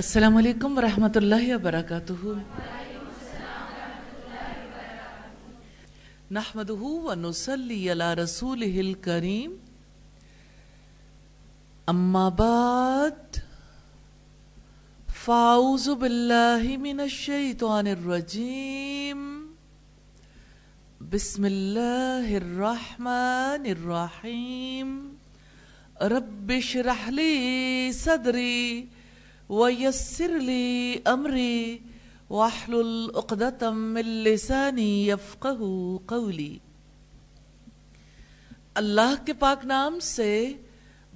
السلام علیکم ورحمۃ اللہ وبرکاتہ نحمده ونصلي على رسوله الكريم اما بعد فاعوذ بالله من الشيطان الرجيم بسم الله الرحمن الرحيم رب اشرح لي صدري ويسر لي امري واحلل عقدة من لساني يفقه قولي۔ اللہ کے پاک نام سے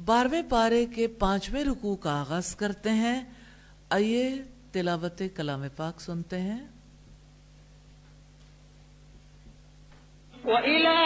بارہویں پارے کے پانچویں رکوع کا آغاز کرتے ہیں۔ آئیے تلاوت کلام پاک سنتے ہیں۔ وإلى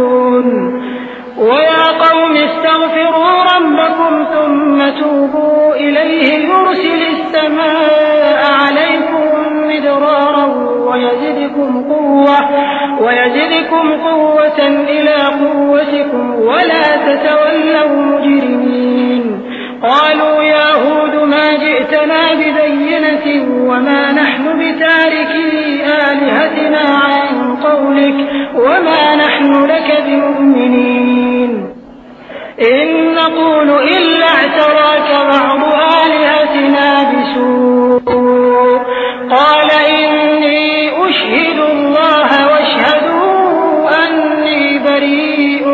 وما نحن لك بمؤمنين إن نقول إلا اعتراك بعض آلهتنا بسوء قال إني أشهد الله واشهدوا أني بريء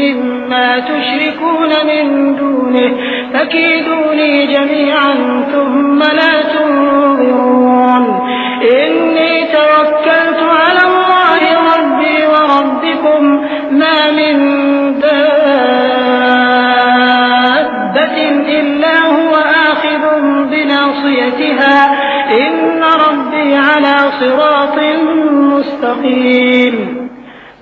مما تشركون من دونه فكيدوني جميعا ثم لا تنظرون صراط مستقيم.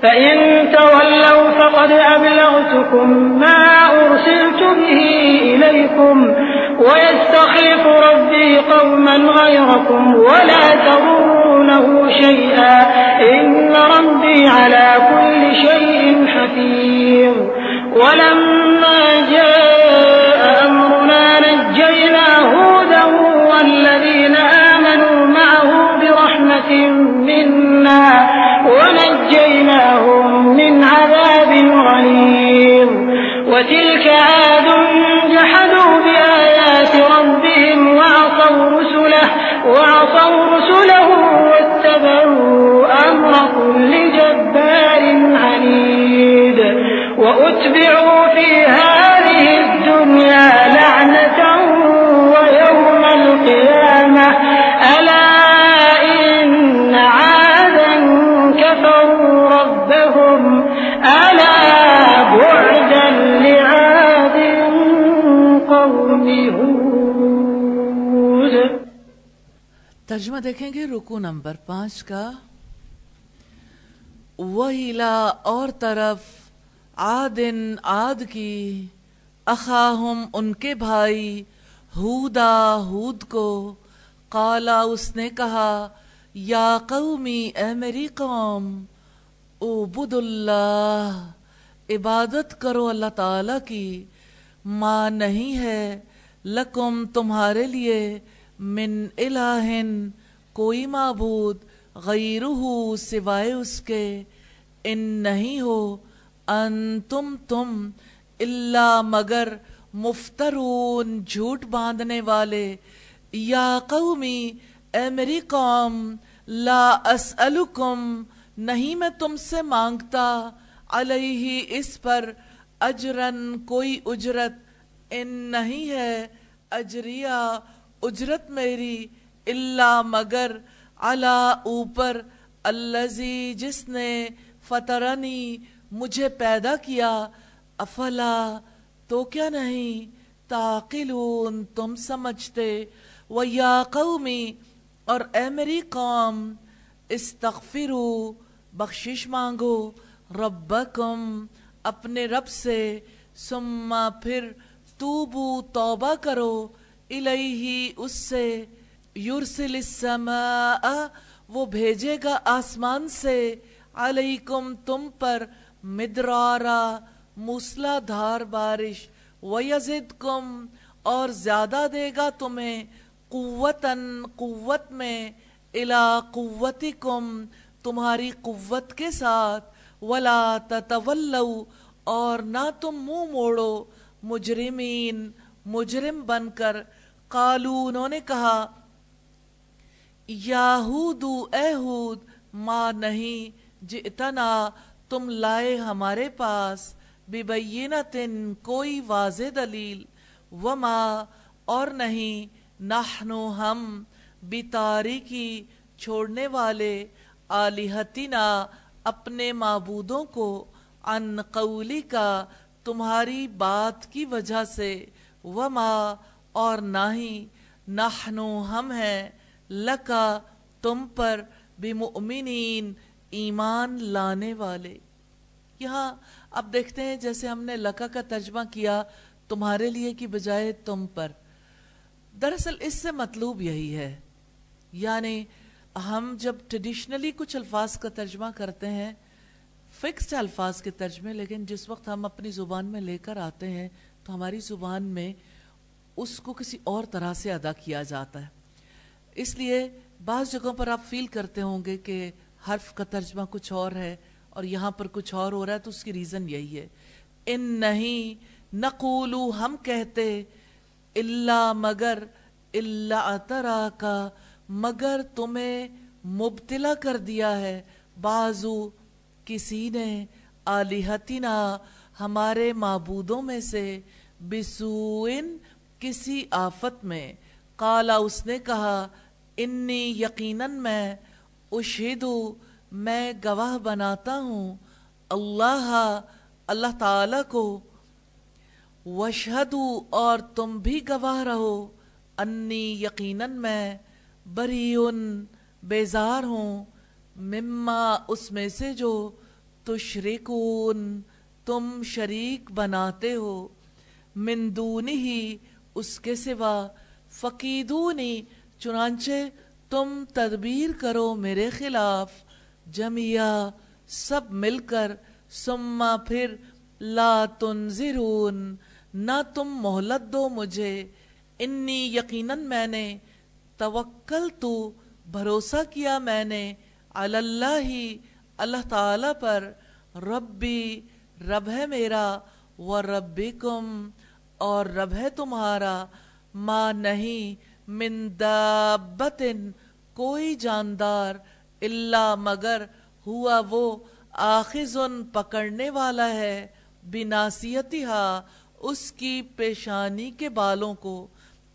فإن تولوا فقد أبلغتكم ما أرسلت به إليكم ويستخلف ربي قوما غيركم ولا تضرونه شيئا. إن ربي على كل شيء حفيظ. ولما جاء وعصوا رسله واتبعوا أمر كل جبار عنيد. وأتبعوا ترجمہ دیکھیں گے رکو نمبر پانچ کا۔ وہیلا اور طرف آدن آد کی، اخاہم ان کے بھائی، ہودا ہود کو۔ قالا اس نے کہا، یا قومی اے میری قوم عبد اللہ عبادت کرو اللہ تعالی کی۔ ماں نہیں ہے لکم تمہارے لیے من الہن، کوئی معبود غیرہ سوائے اس کے، ان نہیں ہو ان تم تم اللہ مگر مفترون جھوٹ باندھنے والے۔ یا قومی، اے میری قوم، لا اسألکم، نہیں میں تم سے مانگتا، علیہ اس پر اجرن کوئی اجرت ان نہیں ہے اجریہ اجرت میری اللہ مگر علا اوپر الذی جس نے فطرنی مجھے پیدا کیا، افلا تو کیا نہیں؟ تاقلون، تم سمجھتے و یا قومی، اور اے میری قوم، استغفرو، بخشش مانگو ربکم اپنے رب سے سما پھر توبو، توبہ کرو۔ الہی اس سے یورسل السماء، وہ بھیجے گا آسمان سے۔ علیکم، تم پر مدرارا، موسلا دھار بارش۔ ویزدکم، اور زیادہ دے گا تمہیں قوتاً قوت میں۔ الا قوتکم، تمہاری قوت کے ساتھ۔ ولا تتولو اور نہ تم منہ موڑو۔ مجرمین، مجرم بن کر۔ قالو، انہوں نے کہا، یاہودو اے ہود، ما نہیں، جئتنا، تم لائے ہمارے پاس، ببینتن، کوئی واضح دلیل، وما، اور نہیں، نحنو ہم بتاری کی چھوڑنے والے آلیہتنا اپنے معبودوں کو ان قولی کا تمہاری بات کی وجہ سے، وما اور نہ ہی نحنو ہم ہیں، لکا تم پر بمؤمنین ایمان لانے والے۔ یہاں اب دیکھتے ہیں جیسے ہم نے لکا کا ترجمہ کیا تمہارے لیے کی بجائے تم پر۔ دراصل اس سے مطلوب یہی ہے۔ یعنی ہم جب ٹریڈیشنلی کچھ الفاظ کا ترجمہ کرتے ہیں فکسڈ الفاظ کے ترجمے، لیکن جس وقت ہم اپنی زبان میں لے کر آتے ہیں، تو ہماری زبان میں اس کو کسی اور طرح سے ادا کیا جاتا ہے۔ اس لیے بعض جگہوں پر آپ فیل کرتے ہوں گے کہ حرف کا ترجمہ کچھ اور ہے اور یہاں پر کچھ اور ہو رہا ہے تو اس کی ریزن یہی ہے۔ ان نہیں، نقولو ہم کہتے اللہ مگر اللہ طرح کا مگر تمہیں مبتلا کر دیا ہے۔ بازو، کسی نے، آلیہتنا، ہمارے معبودوں میں سے، بسوئن کسی آفت میں۔ قالا اس نے کہا انی یقیناً میں اشہدو، میں گواہ بناتا ہوں۔ اللہ اللہ تعالی کو۔ وشہدو اور تم بھی گواہ رہو۔ انی یقیناً میں بریون بیزار ہوں۔ مما، اس میں سے جو تشرکون، تم شریک بناتے ہو۔ مندونی ہی اس کے سوا فقیدونی چنانچہ تم تدبیر کرو میرے خلاف جمیا سب مل کر سما پھر لا تنظرون نہ تم مہلت دو مجھے، انی یقیناً میں نے توکل تو بھروسہ کیا میں نے اللہ ہی اللہ تعالی پر، ربی، رب ہے میرا، و ربکم اور رب ہے تمہارا ماں نہیں من دابتن، کوئی جاندار اللہ مگر ہوا وہ آخذن پکڑنے والا ہے بناسیتہا اس کی پیشانی کے بالوں کو۔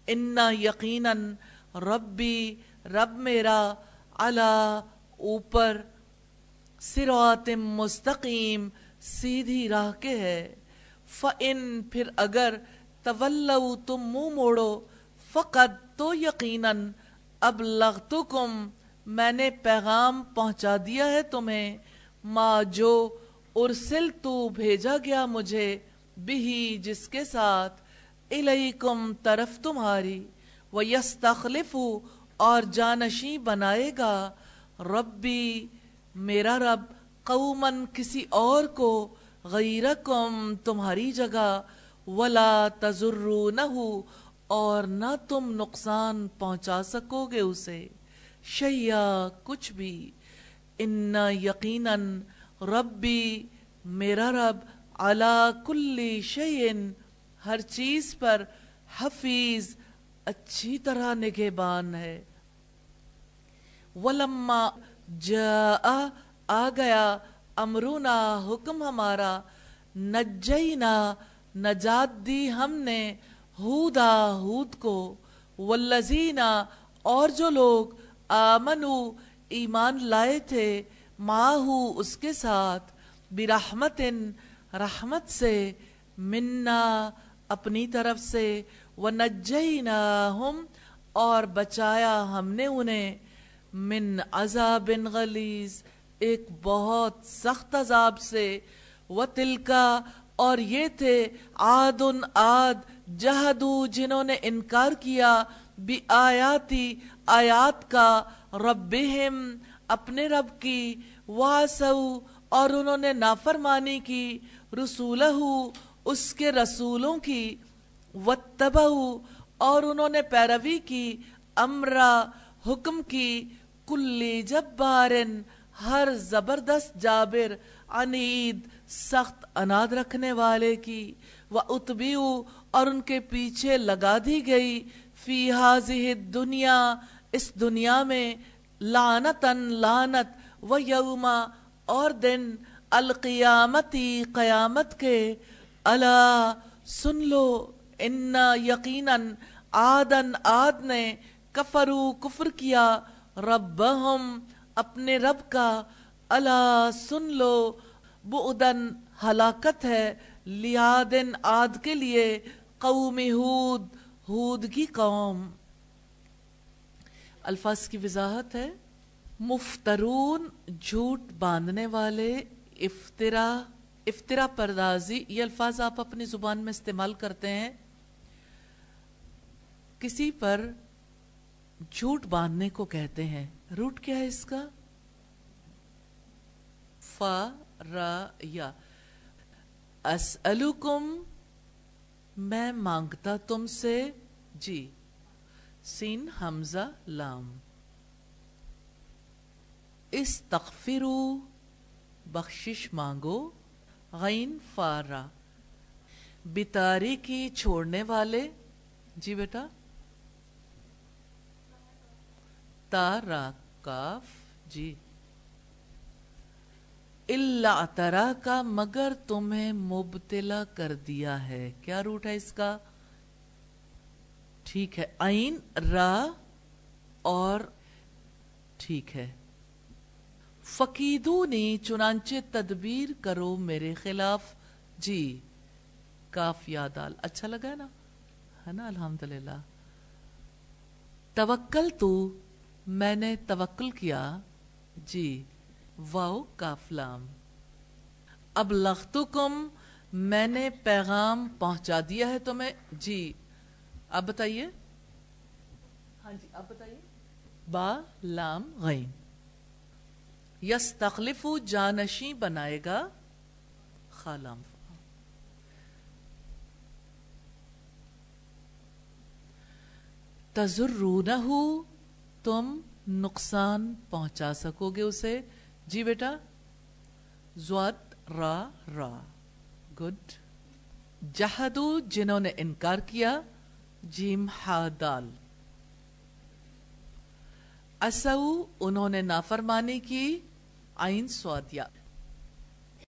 انا یقیناً ربی، رب میرا اللہ اوپر سروات مستقیم، سیدھی راہ کے ہے۔ فَإِن، پھر اگر طلو تم منہ موڑو، فقط تو یقیناً اب لغتکم میں نے پیغام پہنچا دیا ہے تمہیں، ما جو ارسل تو بھیجا گیا مجھے بھی جس کے ساتھ الیکم طرف تمہاری وہ یس اور جانشی بنائے گا، ربی میرا رب قومن کسی اور کو، غیرکم تمہاری جگہ ولا تجرو اور نہ تم نقصان پہنچا سکو گے اسے۔ شیا کچھ بھی۔ ان یقیناً ربی، میرا رب علا کلی شعین ہر چیز پر حفیظ، اچھی طرح نگہبان ہے۔ ولما جاء، آ گیا امرونا حکم ہمارا۔ نجینا نجات دی ہم نے، ہودا، ہود کو۔ والذینا اور جو لوگ آمنو، ایمان لائے تھے ماہو اس کے ساتھ برحمت رحمت سے، منا اپنی طرف سے۔ وَنَجَّيْنَاهُمْ اور بچایا ہم نے انہیں۔ من عذاب غلیظ، ایک بہت سخت عذاب سے۔ و تلکا اور یہ تھے آد ان آد جہدو جنہوں نے انکار کیا بھی آیاتی، آیات کا، ربہم، اپنے رب کی واسو اور انہوں نے نافرمانی کی رسولہ اس کے رسولوں کی وتبہو اور انہوں نے پیروی کی، امرا، حکم کی، کلی جبارن، ہر زبردست جابر انید، سخت اناد رکھنے والے کی۔ وہ اتبیو اور ان کے پیچھے لگا دی گئی۔ فی حاضح دنیا اس دنیا میں لانتن لانت و یوما اور دن القیامتی قیامت کے۔ اللہ سن لو ان یقیناً آدن آد نے کفرو کفر کیا۔ ربہم اپنے رب کا اللہ سن لو بعدن ہلاکت ہے لیادن آد کے لیے قوم ہود ہود کی قوم۔ الفاظ کی وضاحت ہے، مفترون جھوٹ باندھنے والے افطرا افطرا پردازی، یہ الفاظ آپ اپنی زبان میں استعمال کرتے ہیں۔ کسی پر جھوٹ باندھنے کو کہتے ہیں۔ روٹ کیا ہے اس کا؟ یا۔ اسألکم، میں مانگتا تم سے جی۔ سین، حمزہ، لام۔ استغفرو، بخشش مانگو۔ غین، فارا۔ بتاری کی چھوڑنے والے۔ جی بیٹا۔ تارا کاف۔ جی۔ اللہ ترا کا مگر تمہیں مبتلا کر دیا ہے۔ کیا روٹ ہے اس کا؟ ٹھیک ہے۔ آئین را اور ٹھیک ہے۔ فقیدو نے چنانچہ تدبیر کرو میرے خلاف۔ جی کاف یادال اچھا لگا ہے نا؟ ہے نا؟ الحمدللہ۔ توکل تو میں نے توکل کیا۔ جی۔ واؤ کافلام اب لختکم میں نے پیغام پہنچا دیا ہے تمہیں۔ جی اب بتائیے۔ ہاں جی اب بتائیے۔ با لام غین۔ یس تخلیف جانشی بنائے گا۔ خالام تجرونہ تم نقصان پہنچا سکو گے اسے۔ جی بیٹا۔ زوات را را۔ گڈ۔ جہدو جنہوں نے انکار کیا، جیم ہا دال۔ اسو انہوں نے نافرمانی کی، آئین سوادیا۔